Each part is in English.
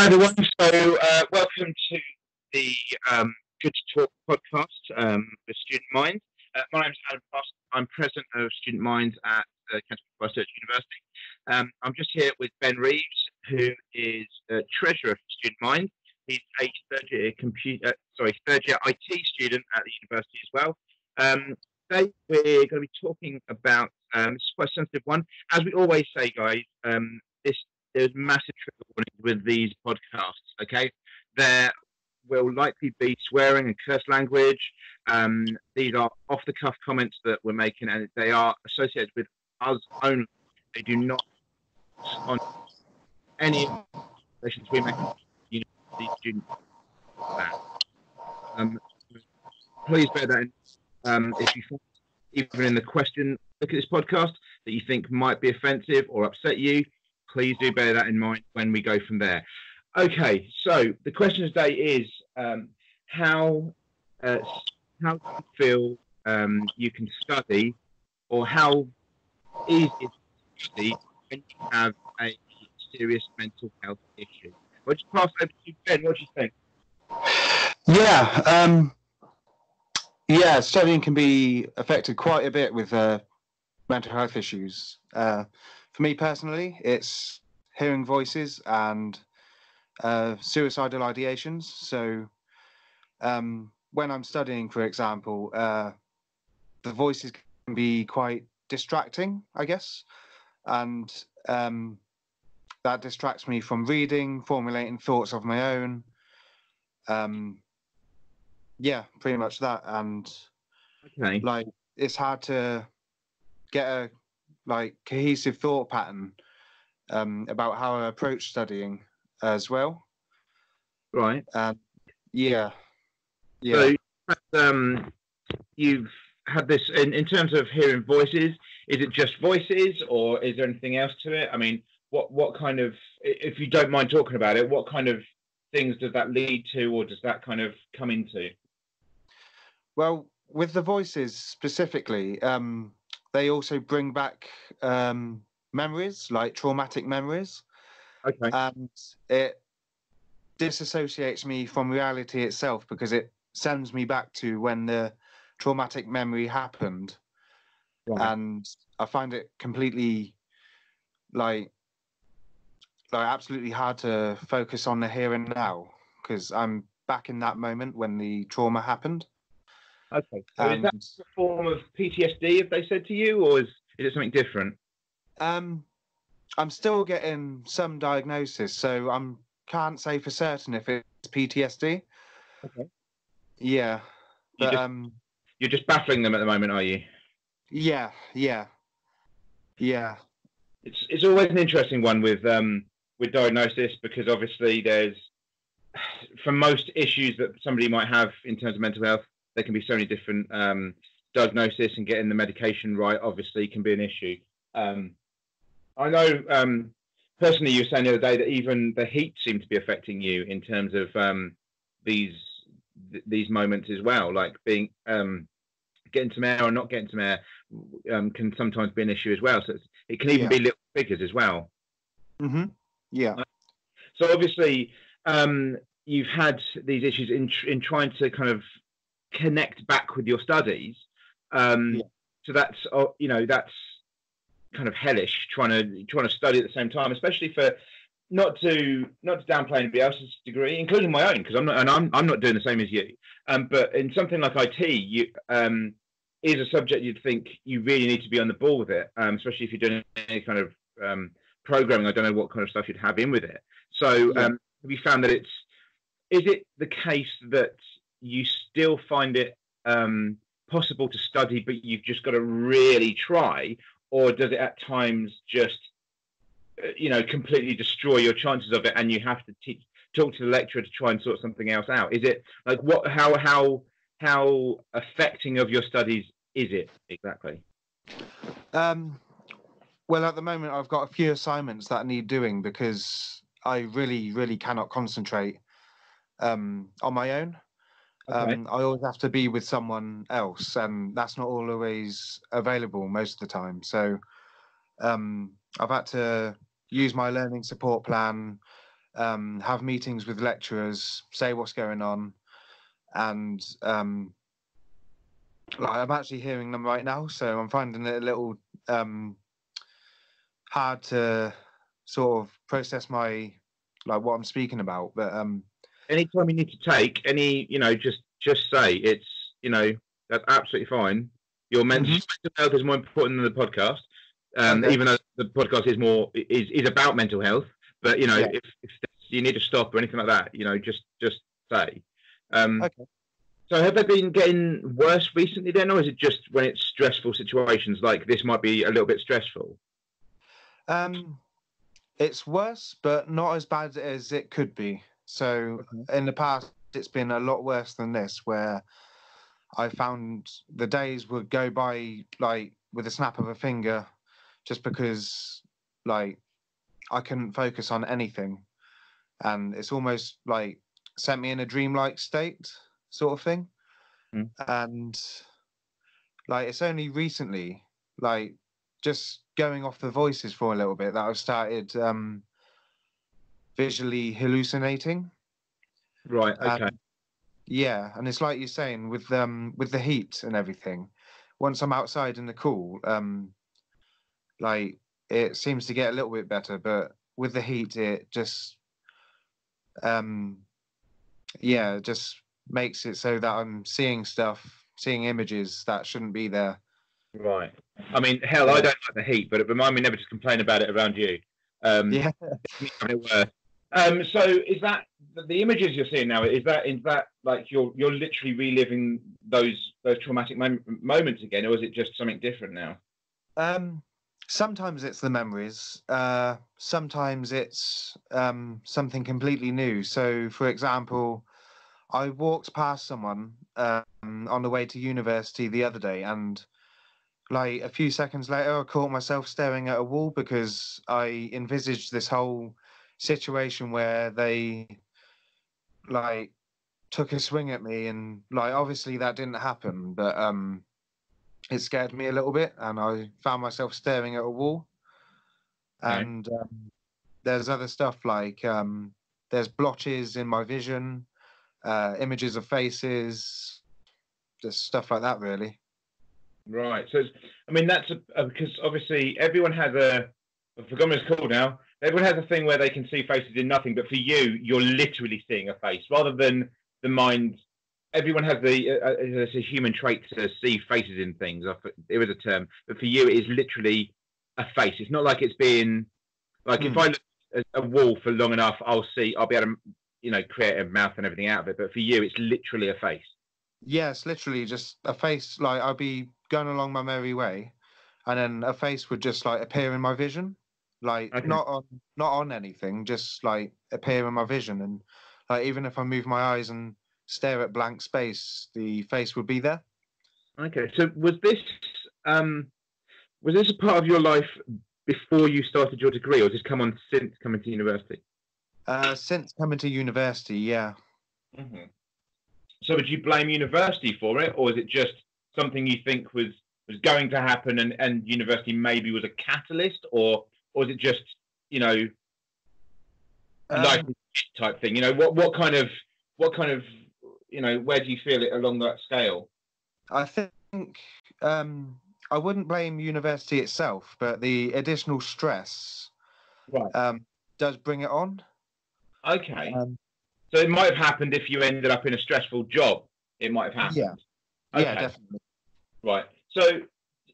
Hi everyone. So uh, welcome to the um, Good to Talk podcast um, for Student Minds. Uh, my name is Adam Foss. I'm president of Student Minds at uh, Canterbury Christ Church University. Um, I'm just here with Ben Reeves, who is treasurer for Student Minds. He's a third year computer, uh, sorry, third year IT student at the university as well. Um, today we're going to be talking about um, this is quite a sensitive one. As we always say, guys, um, this there's massive with these podcasts. Okay, there will likely be swearing and curse language. Um, these are off the cuff comments that we're making, and they are associated with us only. They do not on any relations we make university students. Um, please bear that in. Um, if you even in the question, look at this podcast that you think might be offensive or upset you, please do bear that in mind when we go from there. Okay, so the question today is um, how uh, how do you feel um, you can study, or how easy it is to study when you have a serious mental health issue? I'll just pass over to Ben. What do you think? Yeah, um, yeah, studying can be affected quite a bit with uh, mental health issues. Uh, for me personally, it's hearing voices and uh, suicidal ideations. So um, when I'm studying, for example, uh, the voices can be quite distracting, I guess, and um, that distracts me from reading, formulating thoughts of my own. Um, yeah, pretty much that, and Okay. like it's hard to get a like cohesive thought pattern um, about how I approach studying as well. Right. Um, yeah, yeah. So, um, you've had this in, in terms of hearing voices. Is it just voices, or is there anything else to it? I mean, what what kind of, if you don't mind talking about it, what kind of things does that lead to, or does that kind of come into? Well, with the voices specifically, um, they also bring back um, memories, like traumatic memories, Okay. and it disassociates me from reality itself because it sends me back to when the traumatic memory happened. Right. and I find it completely like like absolutely hard to focus on the here and now because I'm back in that moment when the trauma happened. Okay. So is that a form of PTSD, have they said to you, or is, is it something different? um, I'm still getting some diagnosis, so I'm can't say for certain if it's PTSD. Okay. Yeah, You but just- um, You're just battling them at the moment, are you? yeah, yeah, yeah, it's it's always an interesting one with um with diagnosis because obviously there's for most issues that somebody might have in terms of mental health there can be so many different um diagnosis and getting the medication right obviously can be an issue. Um i know um personally you were saying the other day that even the heat seemed to be affecting you in terms of um these th- these moments as well like being um getting some air or not getting some air um, can sometimes be an issue as well. So it's, it can even Yeah. be little figures as well. Hmm yeah, so obviously um, you've had these issues in tr- in trying to kind of connect back with your studies um, Yeah. so that's uh, you know that's kind of hellish trying to trying to study at the same time especially for not to not to downplay anybody else's degree including my own because i'm not and I'm, I'm not doing the same as you um, but in something like it you um, is a subject you'd think you really need to be on the ball with it um, especially if you're doing any kind of um, programming i don't know what kind of stuff you'd have in with it so Yeah. um, have you found that it's is it the case that you still find it um, possible to study but you've just got to really try? Or does it at times just uh, you know completely destroy your chances of it and you have to teach talk to the lecturer to try and sort something else out? Is it like what how how how affecting of your studies is it exactly? Um, well, at the moment, I've got a few assignments that I need doing because I really, really cannot concentrate um, on my own. Okay. Um, I always have to be with someone else, and that's not always available most of the time. So um, I've had to use my learning support plan um, have meetings with lecturers, say what's going on, and um, like I'm actually hearing them right now, so I'm finding it a little um, hard to sort of process my like what I'm speaking about. But um, anytime you need to take any, you know, just just say it's, you know, that's absolutely fine. Your mental Mhm. health is more important than the podcast, um, Okay. even though the podcast is more is is about mental health. But you know, Yeah. if, if you need to stop or anything like that, you know, just just say. Um, Okay. So have they been getting worse recently then, or is it just when it's stressful situations like this might be a little bit stressful? Um, it's worse, but not as bad as it could be. So in the past, it's been a lot worse than this, where I found the days would go by like with a snap of a finger, just because like I couldn't focus on anything, and it's almost like sent me in a dreamlike state, sort of thing. Hmm. And like it's only recently, like just going off the voices for a little bit that I've started um, visually hallucinating. Right. Okay. Um, yeah, and it's like you're saying with um with the heat and everything. Once I'm outside in the cool, um, like it seems to get a little bit better, but with the heat, it just um, yeah, it just makes it so that I'm seeing stuff, seeing images that shouldn't be there. Right. I mean, hell, I don't like the heat, but it remind me never to complain about it around you. Um, Yeah. Um, so is that the- the images you're seeing now? Is that is that like you're you're literally reliving those those traumatic mom- moments again, or is it just something different now? Um, sometimes it's the memories. Uh, sometimes it's um, something completely new. So, for example, I walked past someone um, on the way to university the other day, and like a few seconds later, I caught myself staring at a wall because I envisaged this whole situation where they like took a swing at me, and like obviously that didn't happen, but um it scared me a little bit and I found myself staring at a wall. Okay. And um, there's other stuff like um, there's blotches in my vision, uh, images of faces, just stuff like that, really. Right. So, it's, I mean, that's a, a, because obviously everyone has a. I've forgotten what it's called now. Everyone has a thing where they can see faces in nothing, but for you, you're literally seeing a face rather than the mind. Everyone has the uh, uh, it's a human trait to see faces in things. I f- There is a term, but for you, it is literally a face. It's not like it's being like if Hmm. I look at a wall for long enough, I'll see. I'll be able to, you know, create a mouth and everything out of it. But for you, it's literally a face. Yeah, literally just a face. Like I'd be going along my merry way, and then a face would just like appear in my vision, like Okay. not on not on anything, just like appear in my vision, and like even if I move my eyes and stare at blank space, the face would be there. Okay, so was this um, was this a part of your life before you started your degree, or has this come on since coming to university? Uh, since coming to university, yeah. Mm-hmm. So would you blame university for it, or is it just something you think was was going to happen, and, and university maybe was a catalyst, or or is it just you know Um, life type thing? You know what what kind of what kind of you know where do you feel it along that scale? I think um, I wouldn't blame university itself, but the additional stress Right. um, does bring it on. Okay. Um, So it might have happened if you ended up in a stressful job. It might have happened. Yeah. Okay. Yeah, definitely. Right. So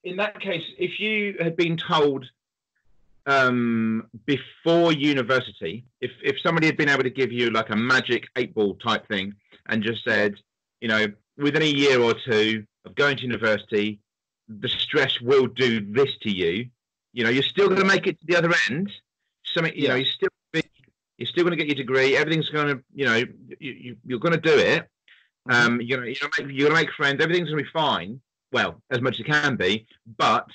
in that case, if you had been told um, before university, if if somebody had been able to give you like a magic eight ball type thing and just said, you know, within a year or two of going to university, the stress will do this to you. You know, you're still going to make it to the other end. Something, you know, you're still you're still going to get your degree. Everything's going to, you know, you, you, you're going to do it. Um, you know, you're gonna make, you're gonna make friends. Everything's gonna be fine. Well, as much as it can be, but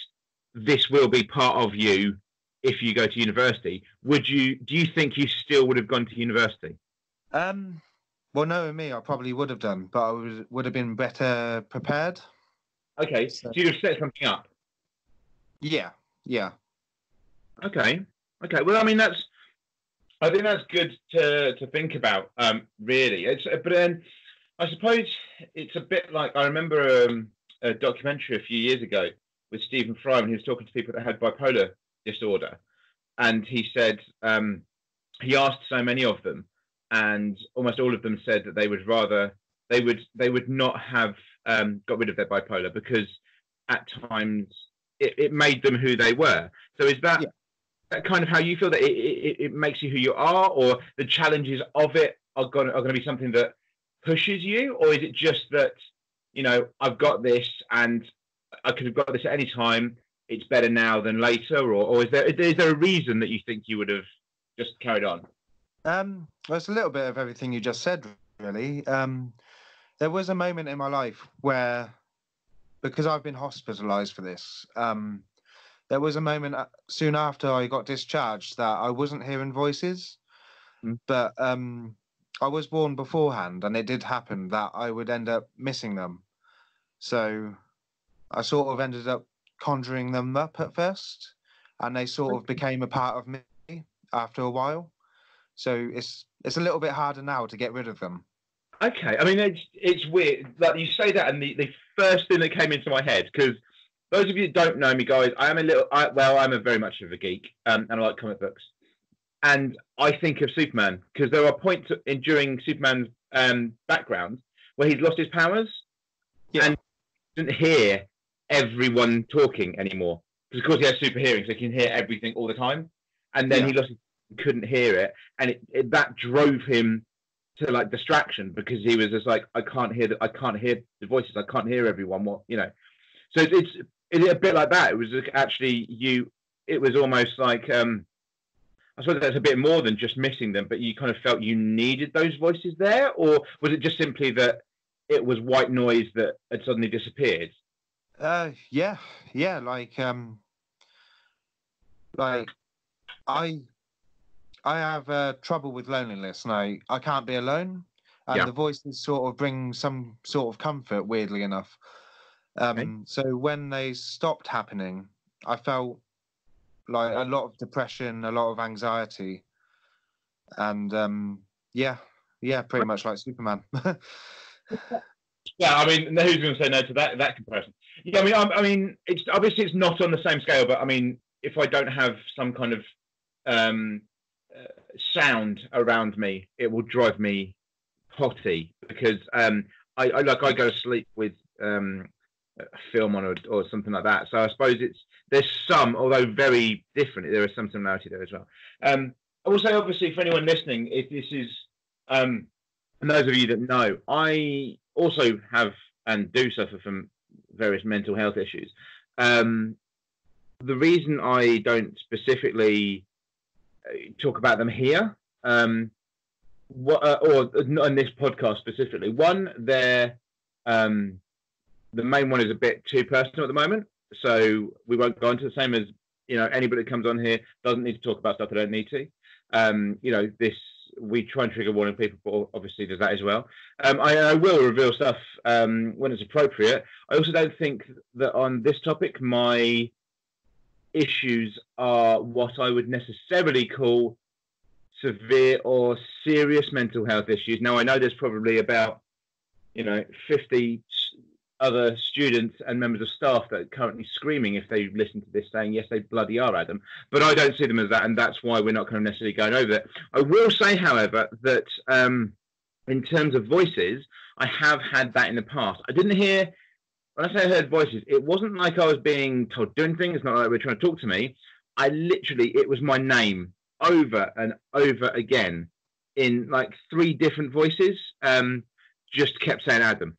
this will be part of you if you go to university. Would you? Do you think you still would have gone to university? Um, well, knowing me, I probably would have done, but I would would have been better prepared. Okay, so you'd have set something up. Yeah, yeah, Okay, okay. Well, I mean that's I think that's good to to think about. Um, really, it's but then I suppose it's a bit like I remember um, a documentary a few years ago with Stephen Fry when he was talking to people that had bipolar disorder, and he said um, he asked so many of them, and almost all of them said that they would rather they would they would not have um, got rid of their bipolar because at times it, it made them who they were. So is that, yeah. that kind of how you feel that it, it, it, makes you who you are, or the challenges of it are going are going to be something that pushes you, or is it just that you know I've got this and I could have got this at any time. It's better now than later, or, or is there is there a reason that you think you would have just carried on? Um, well, it's a little bit of everything you just said, really. Um, there was a moment in my life where, because I've been hospitalized for this, um, there was a moment uh, soon after I got discharged that I wasn't hearing voices, mm. but um, I was born beforehand, and it did happen that I would end up missing them. So I sort of ended up conjuring them up at first, and they sort of became a part of me after a while. So it's it's a little bit harder now to get rid of them. Okay, I mean it's it's weird. Like you say that, and the, the first thing that came into my head because those of you that don't know me, guys, I am a little. I, well, I'm a very much of a geek, um, and I like comic books. And I think of Superman because there are points in during Superman's um, background where he's lost his powers yeah. and doesn't hear everyone talking anymore because of course he has super hearing, so he can hear everything all the time. And then yeah. he lost, couldn't hear it, and it, it, that drove him to like distraction because he was just like, I can't hear the, I can't hear the voices, I can't hear everyone. What you know, so it's it's, it's a bit like that. It was actually you. It was almost like um, I suppose that's a bit more than just missing them, but you kind of felt you needed those voices there, or was it just simply that it was white noise that had suddenly disappeared? Uh, yeah, yeah, like um, like I I have uh, trouble with loneliness, and I I can't be alone, and yeah. the voices sort of bring some sort of comfort, weirdly enough. Um, okay. so when they stopped happening, I felt like a lot of depression, a lot of anxiety, and um, yeah, yeah, pretty much like Superman. yeah, I mean, who's going to say no to that that comparison? Yeah, I mean, I, I, mean, it's obviously it's not on the same scale, but I mean, if I don't have some kind of um, uh, sound around me, it will drive me potty because um, I, I, like I go to sleep with um, a film on or, or something like that. So I suppose it's there's some, although very different, there is some similarity there as well. Um, I will say, obviously, for anyone listening, if this is, um, and those of you that know, I also have and do suffer from various mental health issues. Um, the reason I don't specifically uh, talk about them here, um, what, uh, or not in this podcast specifically, one, they're um, the main one is a bit too personal at the moment so we won't go into the same as you know anybody that comes on here doesn't need to talk about stuff they don't need to. Um, you know this we try and trigger warning people, but obviously does that as well. Um, I, I, will reveal stuff um, when it's appropriate. I also don't think that on this topic my issues are what I would necessarily call severe or serious mental health issues. Now I know there's probably about you know 50 other students and members of staff that are currently screaming if they listen to this saying yes they bloody are adam. But i don't see them as that and that's why we're not kind of necessarily going over it. I will say however that um, in terms of voices i have had that in the past. I didn't hear when i say i heard voices it wasn't like i was being told doing things it's not like they were trying to talk to me. I literally it was my name over and over again in like three different voices um, just kept saying adam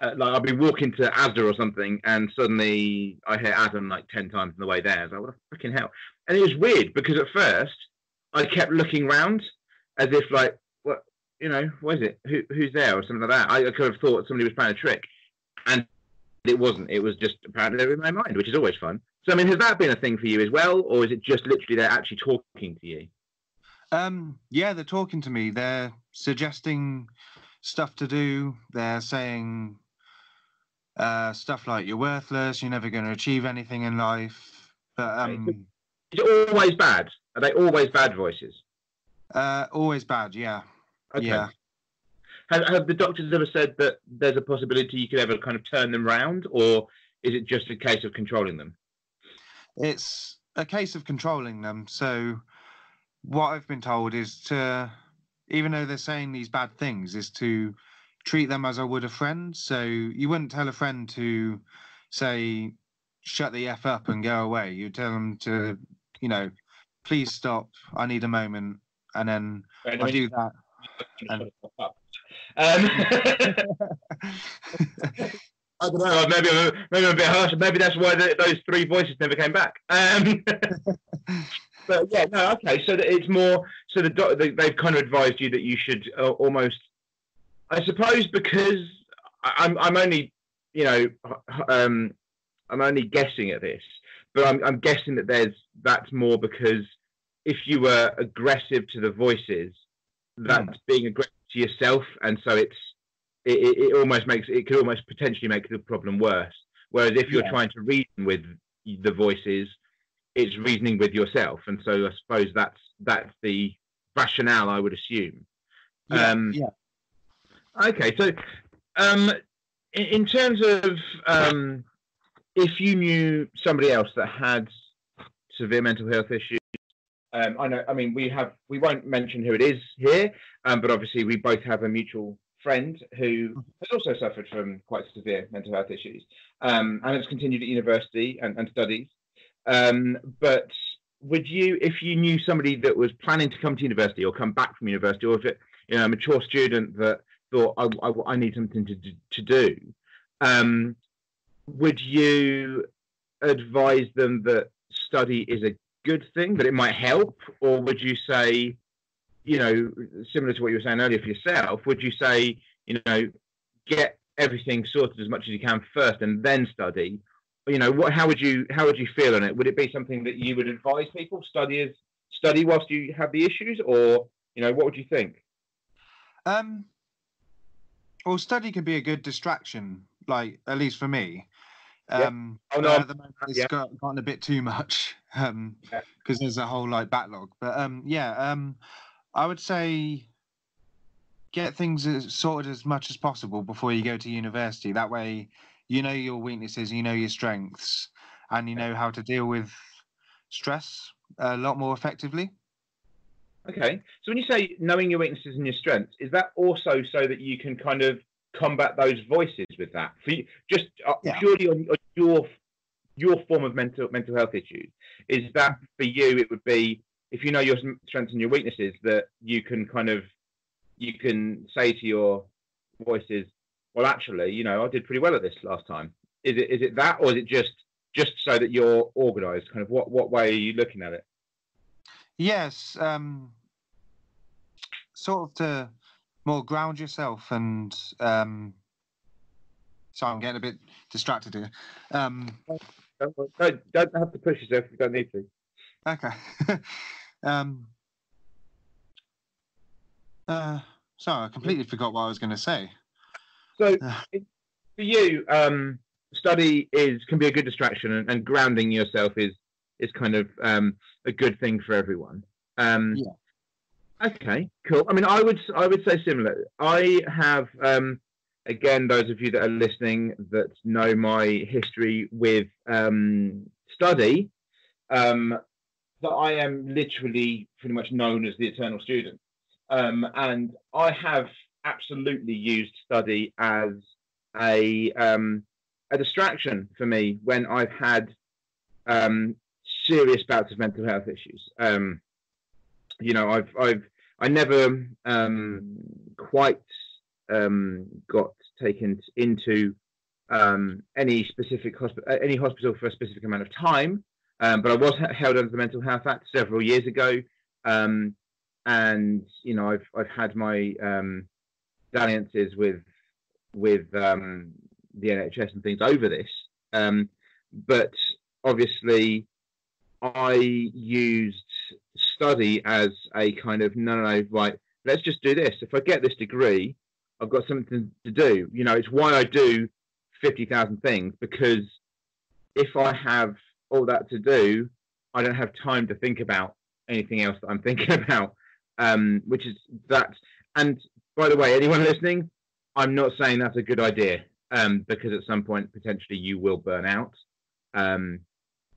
uh, like I'll be walking to Asda or something, and suddenly I hear Adam like ten times on the way there. I was like, what the fucking hell? And it was weird because at first I kept looking round as if like, what, you know, what is it? Who, who's there or something like that. I, I could have thought somebody was playing a trick, and it wasn't. It was just apparently in my mind, which is always fun. So I mean, has that been a thing for you as well, or is it just literally they're actually talking to you? Um, yeah, they're talking to me. They're suggesting stuff to do. They're saying uh, stuff like you're worthless, you're never going to achieve anything in life. But um, is it always bad? Are they always bad voices? Uh, always bad. Yeah. Okay. Yeah. Have, have the doctors ever said that there's a possibility you could ever kind of turn them round, or is it just a case of controlling them? It's a case of controlling them. So, what I've been told is to, even though they're saying these bad things, is to treat them as I would a friend. So, you wouldn't tell a friend to say, shut the F up and go away. You tell them to, you know, please stop. I need a moment. And then I do that. And, um, I don't know. Maybe I'm, maybe I'm a bit harsh. Maybe that's why the, those three voices never came back. Um, but yeah, no, okay. So it's more. So the they've kind of advised you that you should uh, almost. I suppose because I'm I'm only you know um, I'm only guessing at this, but I'm I'm guessing that there's that's more because if you were aggressive to the voices, that's mm. being aggressive to yourself, and so it's it, it, almost makes it could almost potentially make the problem worse. Whereas if you're yeah. trying to reason with the voices, it's reasoning with yourself, and so I suppose that's that's the rationale I would assume. Yeah. Um, yeah. Okay, so um, in, in terms of um, if you knew somebody else that had severe mental health issues, um, I know. I mean, we have. We won't mention who it is here, um, but obviously we both have a mutual friend who has also suffered from quite severe mental health issues um, and has continued at university and, and studies. Um, but would you, if you knew somebody that was planning to come to university or come back from university, or if it, you know, a mature student that thought I, I, I need something to to do, um, would you advise them that study is a good thing, that it might help, or would you say you know, similar to what you were saying earlier for yourself, would you say, you know, get everything sorted as much as you can first and then study? You know, what? How would you how would you feel on it? Would it be something that you would advise people study as study whilst you have the issues, or you know, what would you think? Um, well, study can be a good distraction, like at least for me. Um, yeah. oh, no, at the moment it's yeah. got, gotten a bit too much because um, yeah. there's a whole like backlog. But um, yeah, um, I would say get things sorted as much as possible before you go to university. That way, you know your weaknesses, you know your strengths, and you know how to deal with stress a lot more effectively. Okay. So when you say knowing your weaknesses and your strengths, is that also so that you can kind of combat those voices with that? For you, just uh, yeah. purely on, on your your form of mental mental health issues, is that for you? It would be if you know your strengths and your weaknesses, that you can kind of you can say to your voices, well, actually, you know, I did pretty well at this last time. Is it is it that, or is it just just so that you're organised? Kind of what what way are you looking at it? Yes, um, sort of to more ground yourself and. Um, sorry, I'm getting a bit distracted here. Um, don't, don't, don't have to push yourself if you don't need to. Okay. Um, uh, sorry, I completely forgot what I was going to say. So, uh, for you, um, study is can be a good distraction, and, and grounding yourself is is kind of um, a good thing for everyone. Um, yeah. Okay, cool. I mean, I would I would say similar. I have um, again those of you that are listening that know my history with um, study. Um, that I am literally pretty much known as the eternal student. Um, and I have absolutely used study as a um, a distraction for me when I've had um, serious bouts of mental health issues. Um, you know, I've I've I never um, quite um, got taken into any specific hospital any hospital for a specific amount of time. Um, but I was held under the Mental Health Act several years ago, um, and you know I've I've had my um, dalliances with with um, the NHS and things over this, um, but obviously I used study as a kind of no no no right let's just do this. If I get this degree, I've got something to do. You know, it's why I do fifty thousand things because if I have all that to do, I don't have time to think about anything else that I'm thinking about. um, which is that. And by the way, anyone listening, I'm not saying that's a good idea um, because at some point potentially you will burn out. Um,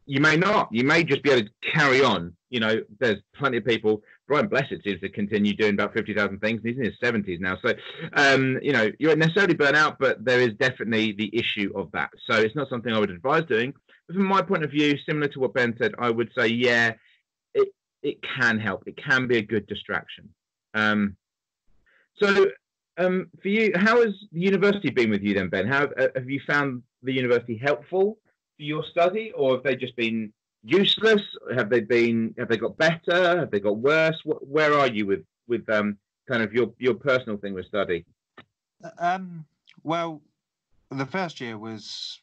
you may not. You may just be able to carry on. You know, there's plenty of people. Brian Blessed seems to continue doing about fifty thousand things. He's in his seventies now, so um, you know you won't necessarily burn out, but there is definitely the issue of that. So it's not something I would advise doing. But from my point of view, similar to what Ben said, I would say, yeah, it it can help. It can be a good distraction. Um, so um, for you, how has the university been with you then, Ben? How uh, have you found the university helpful your study, or have they just been useless? Have they been? Have they got better? Have they got worse? What, where are you with with um, kind of your your personal thing with study? Um, well, the first year was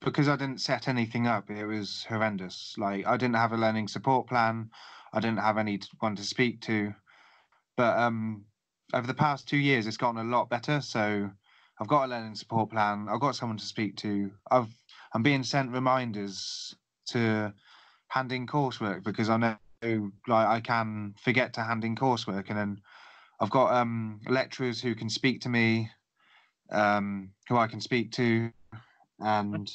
because I didn't set anything up. It was horrendous. Like I didn't have a learning support plan. I didn't have anyone to speak to. But um, over the past two years, it's gotten a lot better. So I've got a learning support plan. I've got someone to speak to. I've I'm being sent reminders to hand in coursework because I know like I can forget to hand in coursework, and then I've got um, lecturers who can speak to me, um, who I can speak to, and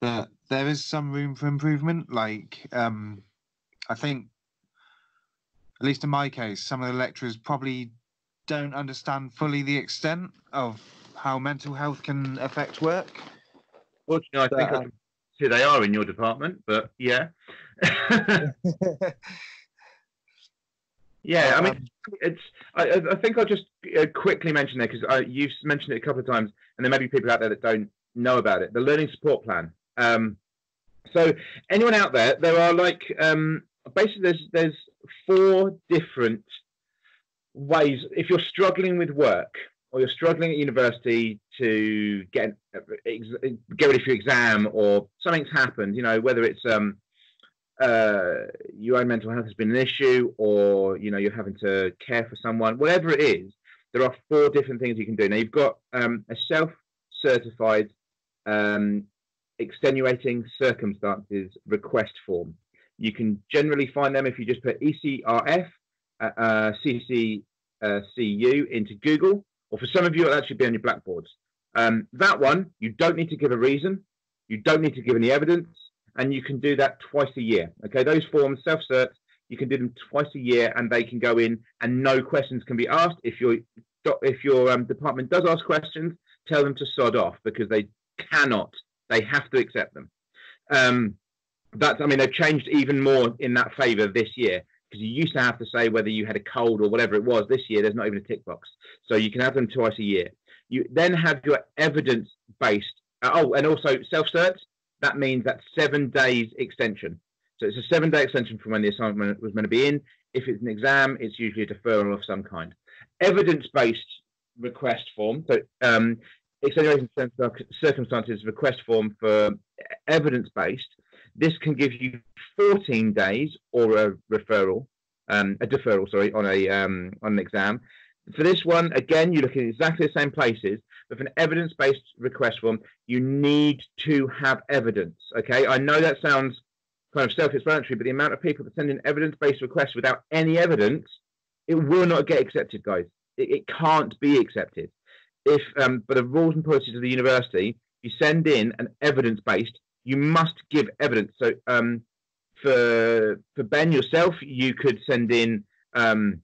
that there is some room for improvement. Like um, I think, at least in my case, some of the lecturers probably don't understand fully the extent of how mental health can affect work. Fortunately, I think um, they are in your department, but yeah. yeah, I mean, um, it's. I, I think I'll just uh, quickly mention there because you've mentioned it a couple of times, and there may be people out there that don't know about it. The learning support plan. Um, so, anyone out there, there are like um, basically there's there's four different ways. If you're struggling with work, or you're struggling at university to get get ready for your exam, or something's happened, you know, whether it's um, uh, your own mental health has been an issue, or you know you're having to care for someone, whatever it is, there are four different things you can do. Now you've got um, a self-certified um, extenuating circumstances request form. You can generally find them if you just put ECRF, uh, uh, CCCU into Google or for some of you, it'll actually be on your blackboards. Um, that one, you don't need to give a reason, you don't need to give any evidence, and you can do that twice a year. Okay, those forms, self cert, you can do them twice a year, and they can go in, and no questions can be asked. If your if your um, department does ask questions, tell them to sod off because they cannot. They have to accept them. Um, that's, I mean, they've changed even more in that favour this year because you used to have to say whether you had a cold or whatever it was. This year, there's not even a tick box, so you can have them twice a year. You then have your evidence-based. Uh, oh, and also self-cert. That means that seven days extension. So it's a seven-day extension from when the assignment was meant to be in. If it's an exam, it's usually a deferral of some kind. Evidence-based request form. So um, extenuating circumstances request form for evidence-based this can give you 14 days or a referral, um, a deferral, sorry, on a um, on an exam. For this one, again, you're looking at exactly the same places, but for an evidence-based request form, you need to have evidence. Okay, I know that sounds kind of self-explanatory, but the amount of people that send in evidence-based requests without any evidence, it will not get accepted, guys. It, it can't be accepted. If, um, but the rules and policies of the university, you send in an evidence-based, you must give evidence. So um, for for Ben yourself, you could send in um,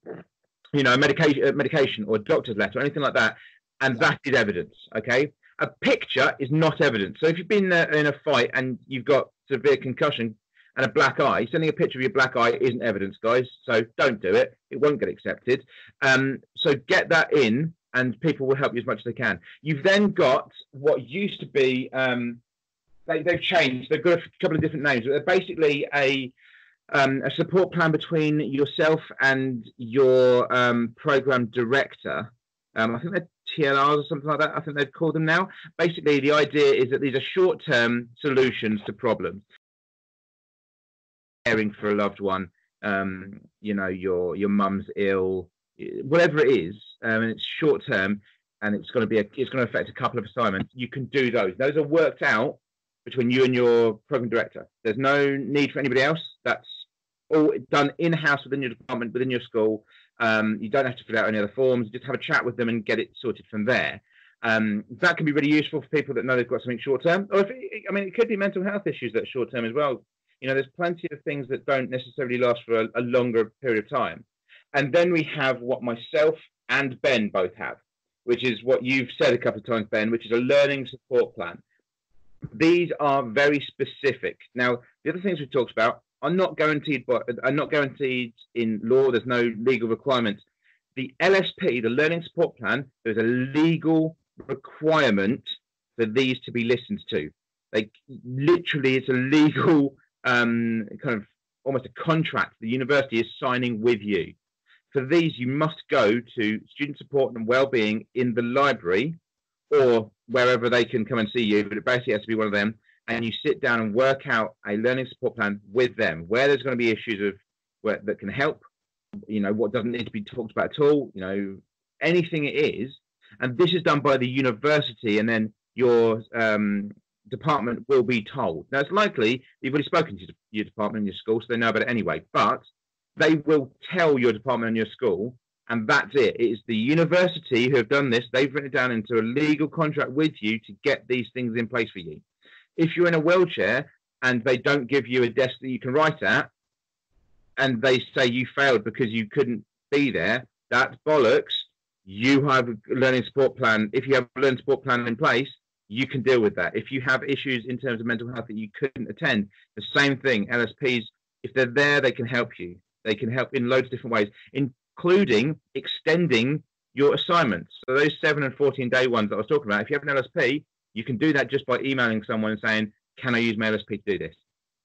you know a medication, a medication or a doctor's letter or anything like that, and that is evidence. Okay, a picture is not evidence. So if you've been in a fight and you've got severe concussion and a black eye, sending a picture of your black eye isn't evidence, guys. So don't do it. It won't get accepted. Um, so get that in, and people will help you as much as they can. You've then got what used to be um, they, have changed. They've got a couple of different names. They're basically a um, a support plan between yourself and your um, program director. Um, I think they're TLRs or something like that. I think they've called them now. Basically, the idea is that these are short-term solutions to problems. Caring for a loved one, um, you know, your your mum's ill, whatever it is, um, and it's short-term, and it's going to be a, it's going to affect a couple of assignments. You can do those. Those are worked out between you and your program director. There's no need for anybody else. That's all done in house within your department, within your school. Um, you don't have to fill out any other forms. Just have a chat with them and get it sorted from there. Um, that can be really useful for people that know they've got something short term. Or if it, I mean, it could be mental health issues that are short term as well. You know, there's plenty of things that don't necessarily last for a, a longer period of time. And then we have what myself and Ben both have, which is what you've said a couple of times, Ben, which is a learning support plan. These are very specific. Now, the other things we talked about are not guaranteed, but are not guaranteed in law. There's no legal requirements. The LSP, the Learning Support Plan, there's a legal requirement for these to be listened to. Like literally, it's a legal um, kind of almost a contract the university is signing with you. For these, you must go to student support and well-being in the library or wherever they can come and see you, but it basically has to be one of them. And you sit down and work out a learning support plan with them, where there's going to be issues of where, that can help, you know, what doesn't need to be talked about at all, you know, anything it is. And this is done by the university, and then your um, department will be told. Now, it's likely you've already spoken to your department and your school, so they know about it anyway, but they will tell your department and your school and that's it. It is the university who have done this. They've written it down into a legal contract with you to get these things in place for you. If you're in a wheelchair and they don't give you a desk that you can write at, and they say you failed because you couldn't be there, that's bollocks. You have a learning support plan. If you have a learning support plan in place, you can deal with that. If you have issues in terms of mental health that you couldn't attend, the same thing. LSPs, if they're there, they can help you. They can help in loads of different ways. In including extending your assignments. So those seven and 14 day ones that I was talking about, if you have an LSP, you can do that just by emailing someone and saying, can I use my LSP to do this?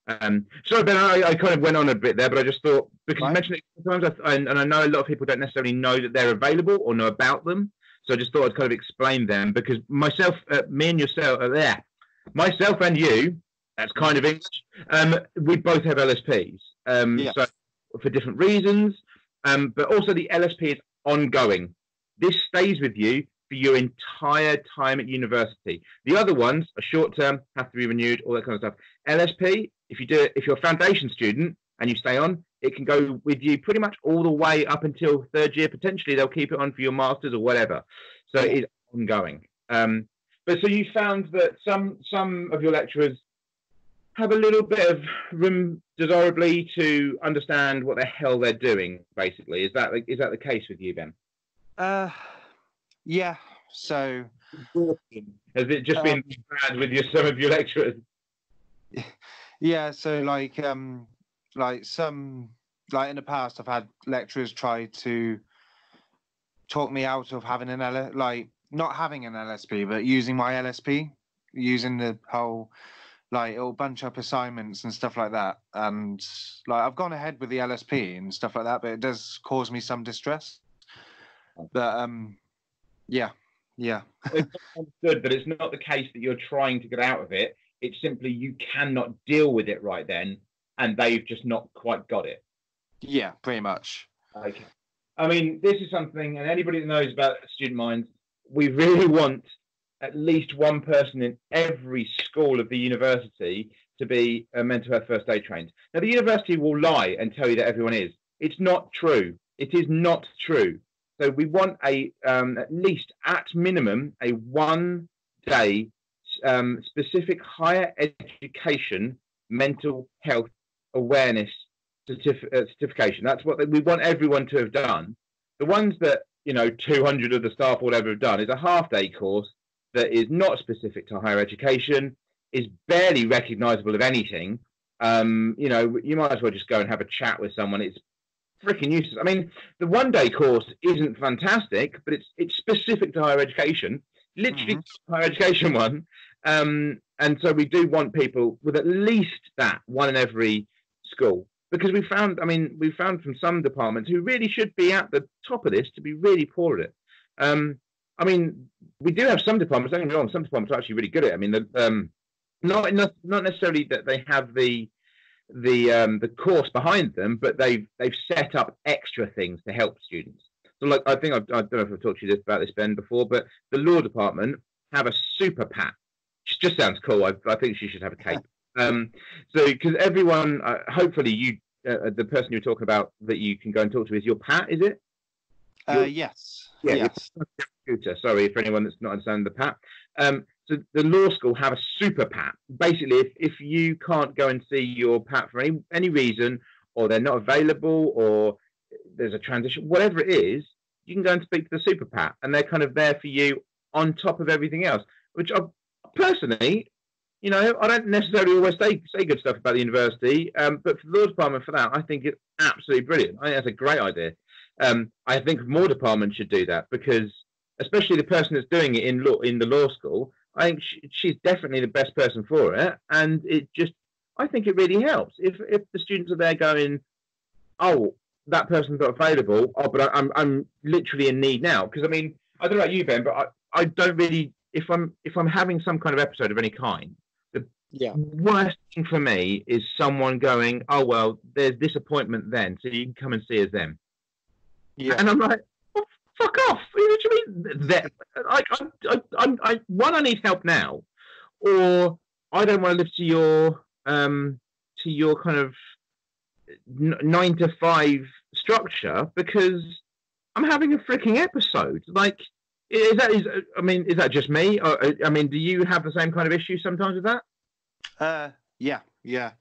Um, sorry, Ben, I, I, kind of went on a bit there, but I just thought, because right. you mentioned it sometimes, I, and I know a lot of people don't necessarily know that they're available or know about them. So I just thought I'd kind of explain them because myself, uh, me and yourself, are there, myself and you, that's kind of English, um, we both have LSPs. Um, yes. So for different reasons. Um, but also the LSP is ongoing. This stays with you for your entire time at university. The other ones are short term, have to be renewed, all that kind of stuff. LSP, if you do it, if you're a foundation student and you stay on, it can go with you pretty much all the way up until third year. Potentially, they'll keep it on for your masters or whatever. So it is ongoing. Um, but so you found that some some of your lecturers have a little bit of room desirably to understand what the hell they're doing. Basically, is that is that the case with you, Ben? Uh, yeah. So has it just um, been bad with your some of your lecturers? Yeah. So like um like some like in the past, I've had lecturers try to talk me out of having an L like not having an LSP, but using my LSP, using the whole like it'll bunch up assignments and stuff like that. And like I've gone ahead with the LSP and stuff like that, but it does cause me some distress. But um, yeah, yeah. it's understood, but it's not the case that you're trying to get out of it. It's simply you cannot deal with it right then, and they've just not quite got it. Yeah, pretty much. Okay. I mean, this is something, and anybody that knows about student minds, we really want at least one person in every school of the university to be a mental health first aid trained. Now, the university will lie and tell you that everyone is. It's not true. It is not true. So we want a um, at least at minimum a one day um, specific higher education mental health awareness certif- uh, certification. That's what we want everyone to have done. The ones that you know 200 of the staff or whatever have done is a half day course that is not specific to higher education, is barely recognizable of anything. Um, you know, you might as well just go and have a chat with someone. It's freaking useless. I mean, the one day course isn't fantastic, but it's it's specific to higher education, literally mm-hmm. higher education one. Um, and so we do want people with at least that one in every school because we found, I mean, we found from some departments who really should be at the top of this to be really poor at it. Um, I mean, we do have some departments. Don't get me wrong. Some departments are actually really good at. it. I mean, the, um, not not not necessarily that they have the the um, the course behind them, but they've they've set up extra things to help students. So, like I think I've, I do not know if I've talked to you about this Ben before, but the law department have a super pat. Which just sounds cool. I, I think she should have a cape. Um, so because everyone, uh, hopefully you, uh, the person you're talking about that you can go and talk to is your pat, is it? Uh, yes. Yeah, yes. Scooter. Sorry for anyone that's not understanding the PAT. Um, so the law school have a super PAT. Basically, if, if you can't go and see your PAT for any any reason, or they're not available, or there's a transition, whatever it is, you can go and speak to the super PAT, and they're kind of there for you on top of everything else. Which I personally, you know, I don't necessarily always say say good stuff about the university, um, but for the law department for that, I think it's absolutely brilliant. I think that's a great idea. Um, I think more departments should do that because, especially the person that's doing it in law in the law school, I think she, she's definitely the best person for it, and it just I think it really helps if if the students are there going, oh, that person's not available. Oh, but I, I'm I'm literally in need now because I mean I don't know about you, Ben, but I, I don't really if I'm if I'm having some kind of episode of any kind, the Yeah. worst thing for me is someone going, oh well, there's this appointment then, so you can come and see us then. Yeah. And I'm like, fuck off. What do you mean? That, I, I, I, I, one, I need help now, or I don't want to live to your, um, to your kind of nine to five structure because I'm having a freaking episode. Like, is that is? I mean, is that just me? Or, I mean, do you have the same kind of issue sometimes with that? Uh, yeah. Yeah.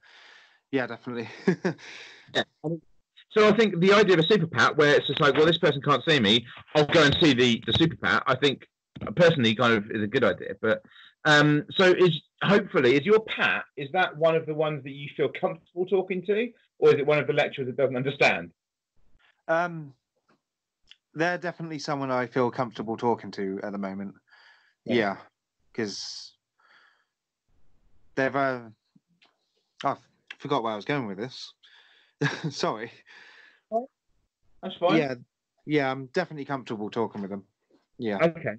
Yeah. Definitely. So I think the idea of a super pat, where it's just like, well, this person can't see me, I'll go and see the the super pat. I think personally, kind of is a good idea. But um, so is hopefully is your pat is that one of the ones that you feel comfortable talking to, or is it one of the lecturers that doesn't understand? um, they're definitely someone I feel comfortable talking to at the moment. Yeah. Yeah, because they've. Uh, I forgot where I was going with this. Sorry. That's fine. Yeah, yeah, I'm definitely comfortable talking with them. Yeah. Okay.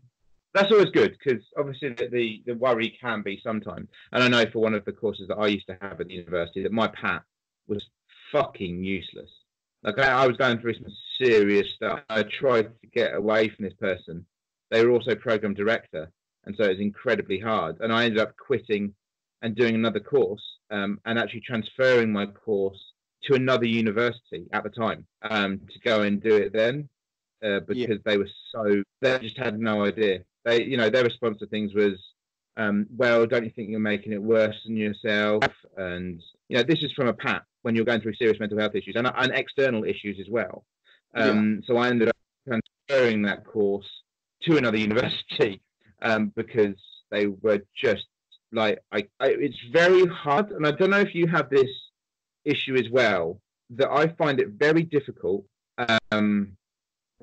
That's always good because obviously the, the, the worry can be sometimes. And I know for one of the courses that I used to have at the university that my PAT was fucking useless. Like I, I was going through some serious stuff. I tried to get away from this person. They were also program director, and so it was incredibly hard. And I ended up quitting and doing another course, um, and actually transferring my course to another university at the time um, to go and do it then uh, because they were so they just had no idea. They, you know, their response to things was, um, "Well, don't you think you're making it worse than yourself?" And you know, this is from a pat when you're going through serious mental health issues and, and external issues as well. Um, So I ended up transferring that course to another university um, because they were just like, I, I, it's very hard, and I don't know if you have this issue as well that I find it very difficult. Um,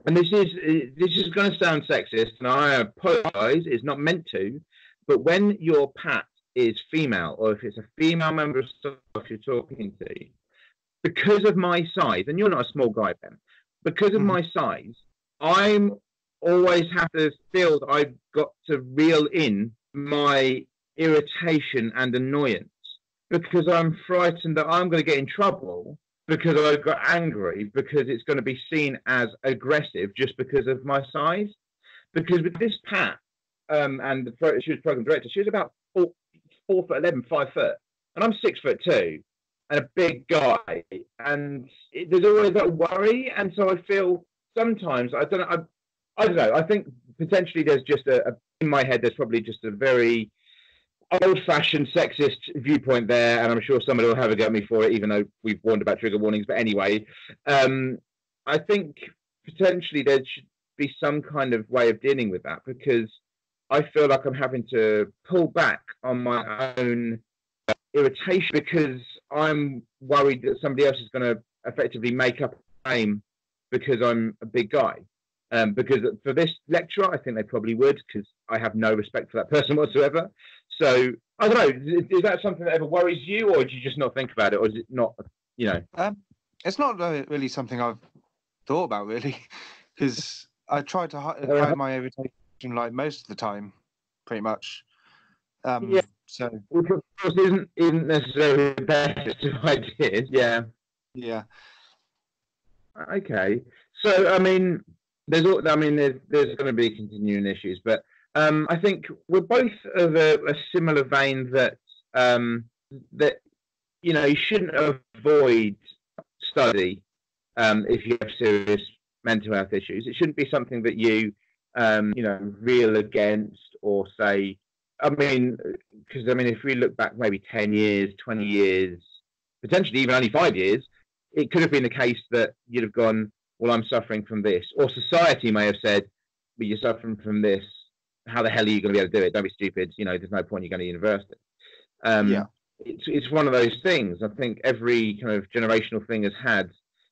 and this is this is going to sound sexist, and I apologise. It's not meant to, but when your pat is female, or if it's a female member of staff you're talking to, because of my size, and you're not a small guy, Ben, because of Mhm. my size, I'm always have to feel that I've got to reel in my irritation and annoyance because I'm frightened that I'm going to get in trouble because I got angry because it's going to be seen as aggressive just because of my size. Because with this Pat, um, and the pro- she was program director, she was about four, four foot eleven, five foot, and I'm six foot two, and a big guy, and it, there's always that worry, and so I feel sometimes I don't know, I, I don't know, I think potentially there's just a, a in my head there's probably just a very old-fashioned sexist viewpoint there, and I'm sure somebody will have a go at me for it, even though we've warned about trigger warnings. But anyway, um, I think potentially there should be some kind of way of dealing with that because I feel like I'm having to pull back on my own irritation because I'm worried that somebody else is going to effectively make up a claim because I'm a big guy. Um, because for this lecturer, I think they probably would because I have no respect for that person whatsoever. So I don't know. Is, is that something that ever worries you, or do you just not think about it, or is it not? You know. Um, it's not uh, really something I've thought about really, because I try to hi- hide my irritation like most of the time, pretty much. Um, Yeah. So Which of course isn't isn't necessarily the best of ideas. Yeah. yeah, Okay. So I mean, there's all. I mean, there's there's going to be continuing issues, but um, I think we're both of a, a similar vein that um, that you know you shouldn't avoid study um, if you have serious mental health issues. It shouldn't be something that you, um, you know, reel against or say. I mean, because I mean, if we look back maybe ten years, twenty years, potentially even only five years, it could have been the case that you'd have gone, "Well, I'm suffering from this," or society may have said, "But you're suffering from this. How the hell are you going to be able to do it? Don't be stupid. You know, there's no point you going to university." Um, Yeah. It's it's one of those things. I think every kind of generational thing has had,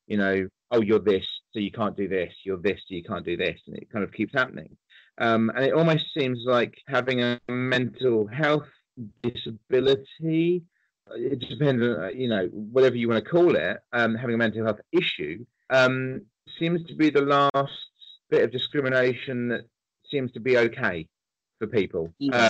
you know, oh, you're this, so you can't do this. You're this, so you can't do this, and it kind of keeps happening. Um, and it almost seems like having a mental health disability. It depends on, uh, you know, whatever you want to call it. Um, having a mental health issue um, seems to be the last bit of discrimination that seems to be okay for people. Uh,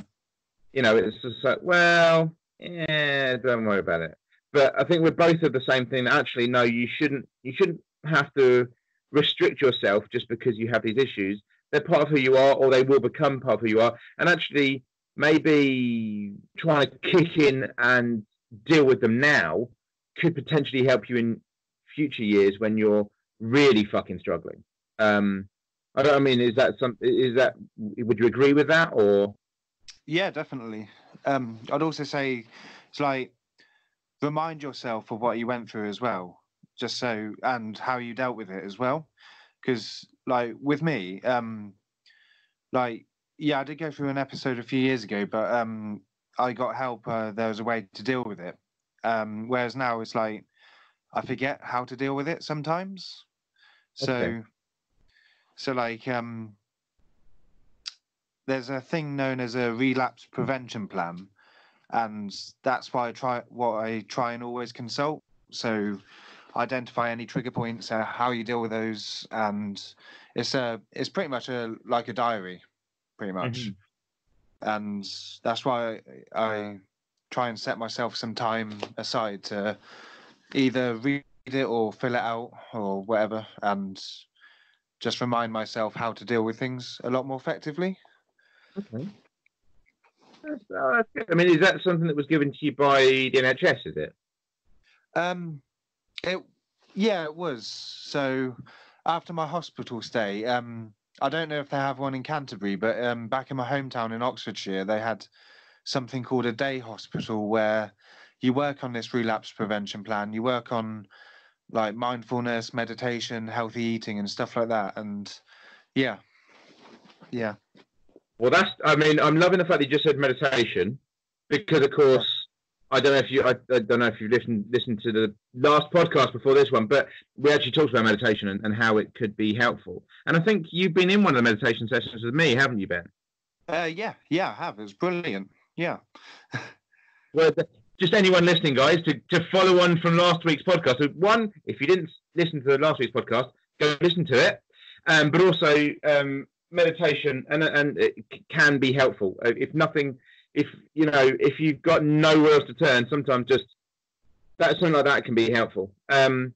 you know, it's just like, well, yeah, don't worry about it. But I think we're both of the same thing. Actually, no, you shouldn't. You shouldn't have to restrict yourself just because you have these issues. They're part of who you are, or they will become part of who you are. And actually, maybe trying to kick in and deal with them now could potentially help you in future years when you're really fucking struggling. Um, I don't. I mean, is that some? Is that? Would you agree with that, or? Yeah, definitely. Um, I'd also say it's like remind yourself of what you went through as well, just so and how you dealt with it as well. Because like with me, um, like yeah, I did go through an episode a few years ago, but um, I got help. Uh, there was a way to deal with it. Um, whereas now it's like I forget how to deal with it sometimes. So, Okay. so like um, there's a thing known as a relapse prevention plan, and that's why I try what I try and always consult. So identify any trigger points, uh, how you deal with those, and it's a it's pretty much a like a diary, pretty much. Mhm. And that's why I, I try and set myself some time aside to either read it or fill it out or whatever, and just remind myself how to deal with things a lot more effectively. Okay. That's, that's good. I mean, is that something that was given to you by the NHS? Is it? Um, it yeah, it was. So after my hospital stay, um, I don't know if they have one in Canterbury, but um, back in my hometown in Oxfordshire, they had something called a day hospital where you work on this relapse prevention plan. You work on like mindfulness, meditation, healthy eating, and stuff like that. And yeah, yeah, Well, that's. I mean, I'm loving the fact that you just said meditation, because of course, I don't know if you. I, I don't know if you've listened listened to the last podcast before this one, but we actually talked about meditation and, and how it could be helpful. And I think you've been in one of the meditation sessions with me, haven't you, Ben? uh, yeah, yeah. I have. It was brilliant. Yeah. Well, just anyone listening, guys, to, to follow on from last week's podcast. So one, if you didn't listen to the last week's podcast, go listen to it. Um, but also um, meditation, and and it can be helpful. Uh, If nothing, if you know, if you've got nowhere else to turn, sometimes just that something like that can be helpful. Um,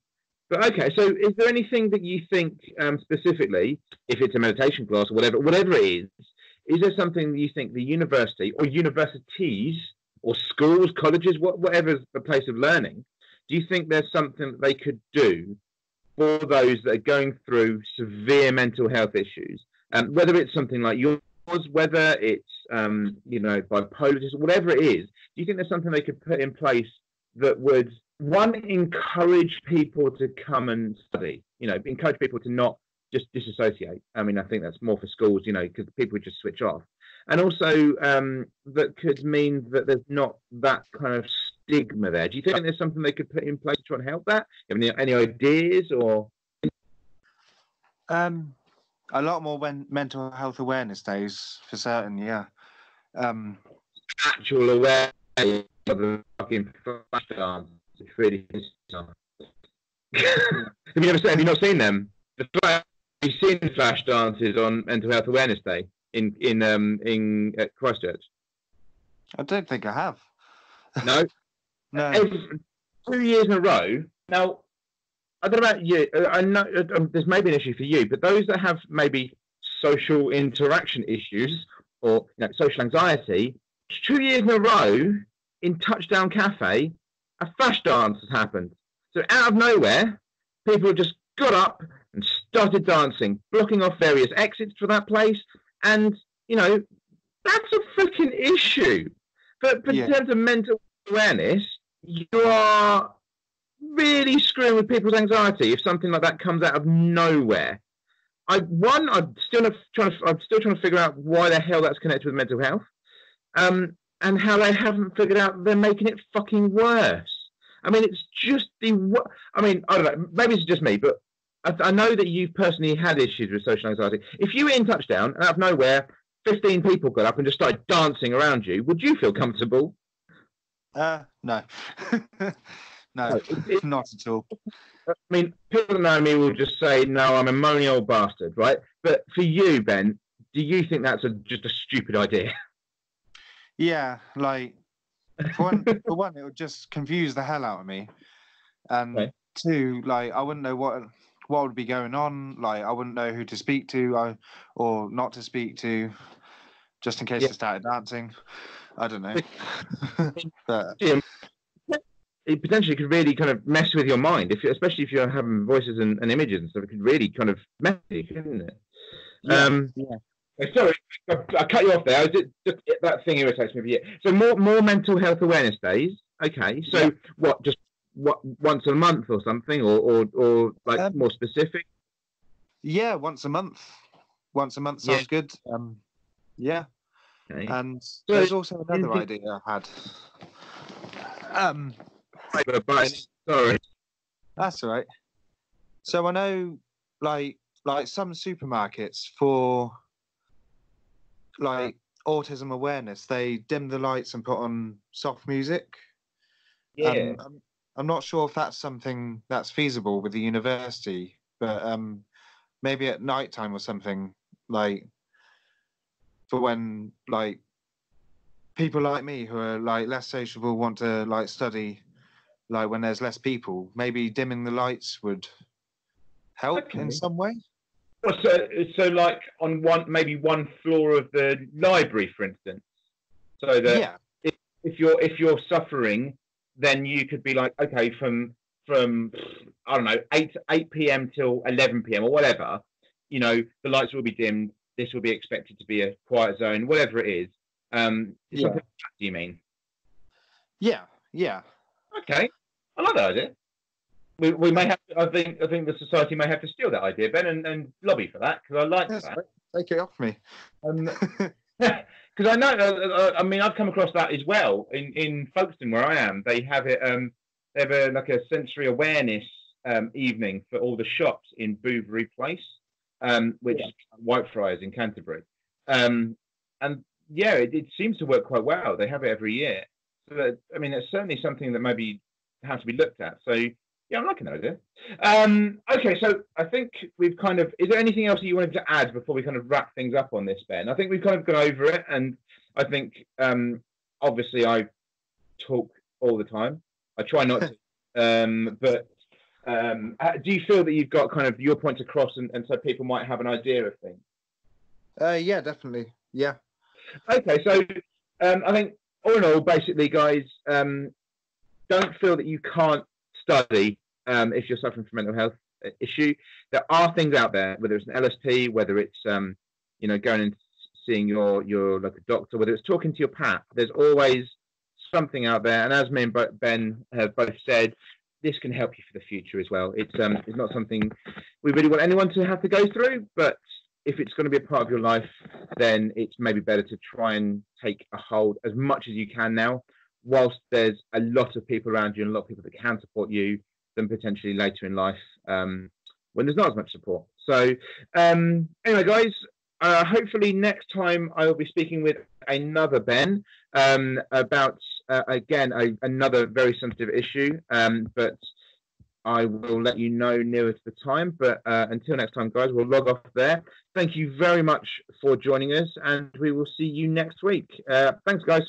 but okay, so is there anything that you think um, specifically, if it's a meditation class or whatever, whatever it is, is there something that you think the university or universities or schools, colleges, what, whatever's the place of learning, do you think there's something that they could do for those that are going through severe mental health issues? Um, whether it's something like yours, whether it's um, you know bipolar, disorder, whatever it is, do you think there's something they could put in place that would one encourage people to come and study? You know, encourage people to not just disassociate. I mean, I think that's more for schools, you know, because people just switch off and also um, that could mean that there's not that kind of stigma there. Do you think there's something they could put in place to try and help that? Any, any ideas or? Um, a lot more when mental health awareness days for certain. Yeah. Um, actual awareness of the fucking flash dance. It's really have you ever seen? Have you not seen them? The flash, have you seen flash dances on Mental Health Awareness Day in in um in at Christ Church? I don't think I have. No, No. Every- two years in a row. Now, I don't know about you. uh, I know uh, um, there's maybe an issue for you, but those that have maybe social interaction issues or you know, social anxiety, two years in a row in Touchdown Cafe, a flash dance has happened. So out of nowhere, people just got up and started dancing, blocking off various exits for that place, and you know that's a fucking issue. But, but Yeah. in terms of mental awareness, you are really screwing with people's anxiety if something like that comes out of nowhere. I one, I'm still not trying to, I'm still trying to figure out why the hell that's connected with mental health, um, and how they haven't figured out they're making it fucking worse. I mean, it's just the. I mean, I don't know. Maybe it's just me, but I, I know that you've personally had issues with social anxiety. If you were in touchdown and out of nowhere, fifteen people got up and just started dancing around you, would you feel comfortable? Uh, no, no, It- it- not at all. I mean, people that know me will just say, "No, I'm a moany old bastard," right? But for you, Ben, do you think that's a, just a stupid idea? Yeah, like for one, for one, it would just confuse the hell out of me, and two, like I wouldn't know what what would be going on. Like I wouldn't know who to speak to, I, or not to speak to, just in case Yeah. I started dancing. I don't know, but it potentially could really kind of mess with your mind, if you, especially if you're having voices and, and images and stuff. It could really kind of mess with you, couldn't it? Yeah, um, yeah. Sorry, I, I cut you off there. I did, just, that thing irritates me. Yeah. So more more mental health awareness days. Okay. So Yeah. what? Just what? Once a month or something, or or, or like Um, more specific? yeah, once a month. Once a month Yeah. sounds good. Um, yeah, Okay. and there's also another idea I had. Um, But- sorry. That's all right. So I know, like, like some supermarkets for like autism awareness, they dim the lights and put on soft music. Um, I'm, not sure if that's something that's feasible with the university, but um, maybe at night time or something like for when like people like me who are like less sociable want to like study like when there's less people maybe dimming the lights would help Okay. in some way Well, So, so like on one, maybe one floor of the library, for instance. So that yeah if you're if you're suffering, then you could be like, okay, from from I don't know, eight eight p.m. till eleven p.m. or whatever. You know, the lights will be dimmed. This will be expected to be a quiet zone, whatever it is. Um, Yeah. something like that, do you mean? yeah yeah Okay, I like that idea. We, we may have. To, I think I think the society may have to steal that idea, Ben, and, and lobby for that because I like That's that. right. take it off me Um, because I know, uh, uh, I mean, I've come across that as well in in Folkestone where I am. They have it. Um, they have a, like a sensory awareness um, evening for all the shops in Bouverie Place, um, which is Whitefriars in Canterbury. Um, and yeah, it, it seems to work quite well. They have it every year. So that, I mean, it's certainly something that maybe has to be looked at. So yeah, I'm liking that idea. Um, okay, so I think we've kind of. Is there anything else that you wanted to add before we kind of wrap things up on this, Ben? I think we've kind of gone over it, and I think um, obviously I talk all the time. I try not to, um, but um, uh, do you feel that you've got kind of your points across, and, and so people might have an idea of things? uh, yeah definitely yeah Okay, so um, I think all in all, basically, guys, um, don't feel that you can't study um, if you're suffering from mental health uh, issue. There are things out there, whether it's an LSP, whether it's um, you know going and seeing your your like a doctor, whether it's talking to your PAP. There's always something out there, and as me and Ben have both said, this can help you for the future as well. It's um, it's not something we really want anyone to have to go through, but if it's going to be a part of your life, then it's maybe better to try and take a hold as much as you can now, whilst there's a lot of people around you and a lot of people that can support you, than potentially later in life um, when there's not as much support. So, um, anyway, guys, uh, hopefully next time I will be speaking with another Ben um, about uh, again a, another very sensitive issue, um, but. I will let you know nearer to the time. But uh, until next time, guys, we'll log off there. Thank you very much for joining us, and we will see you next week. Uh, thanks, guys.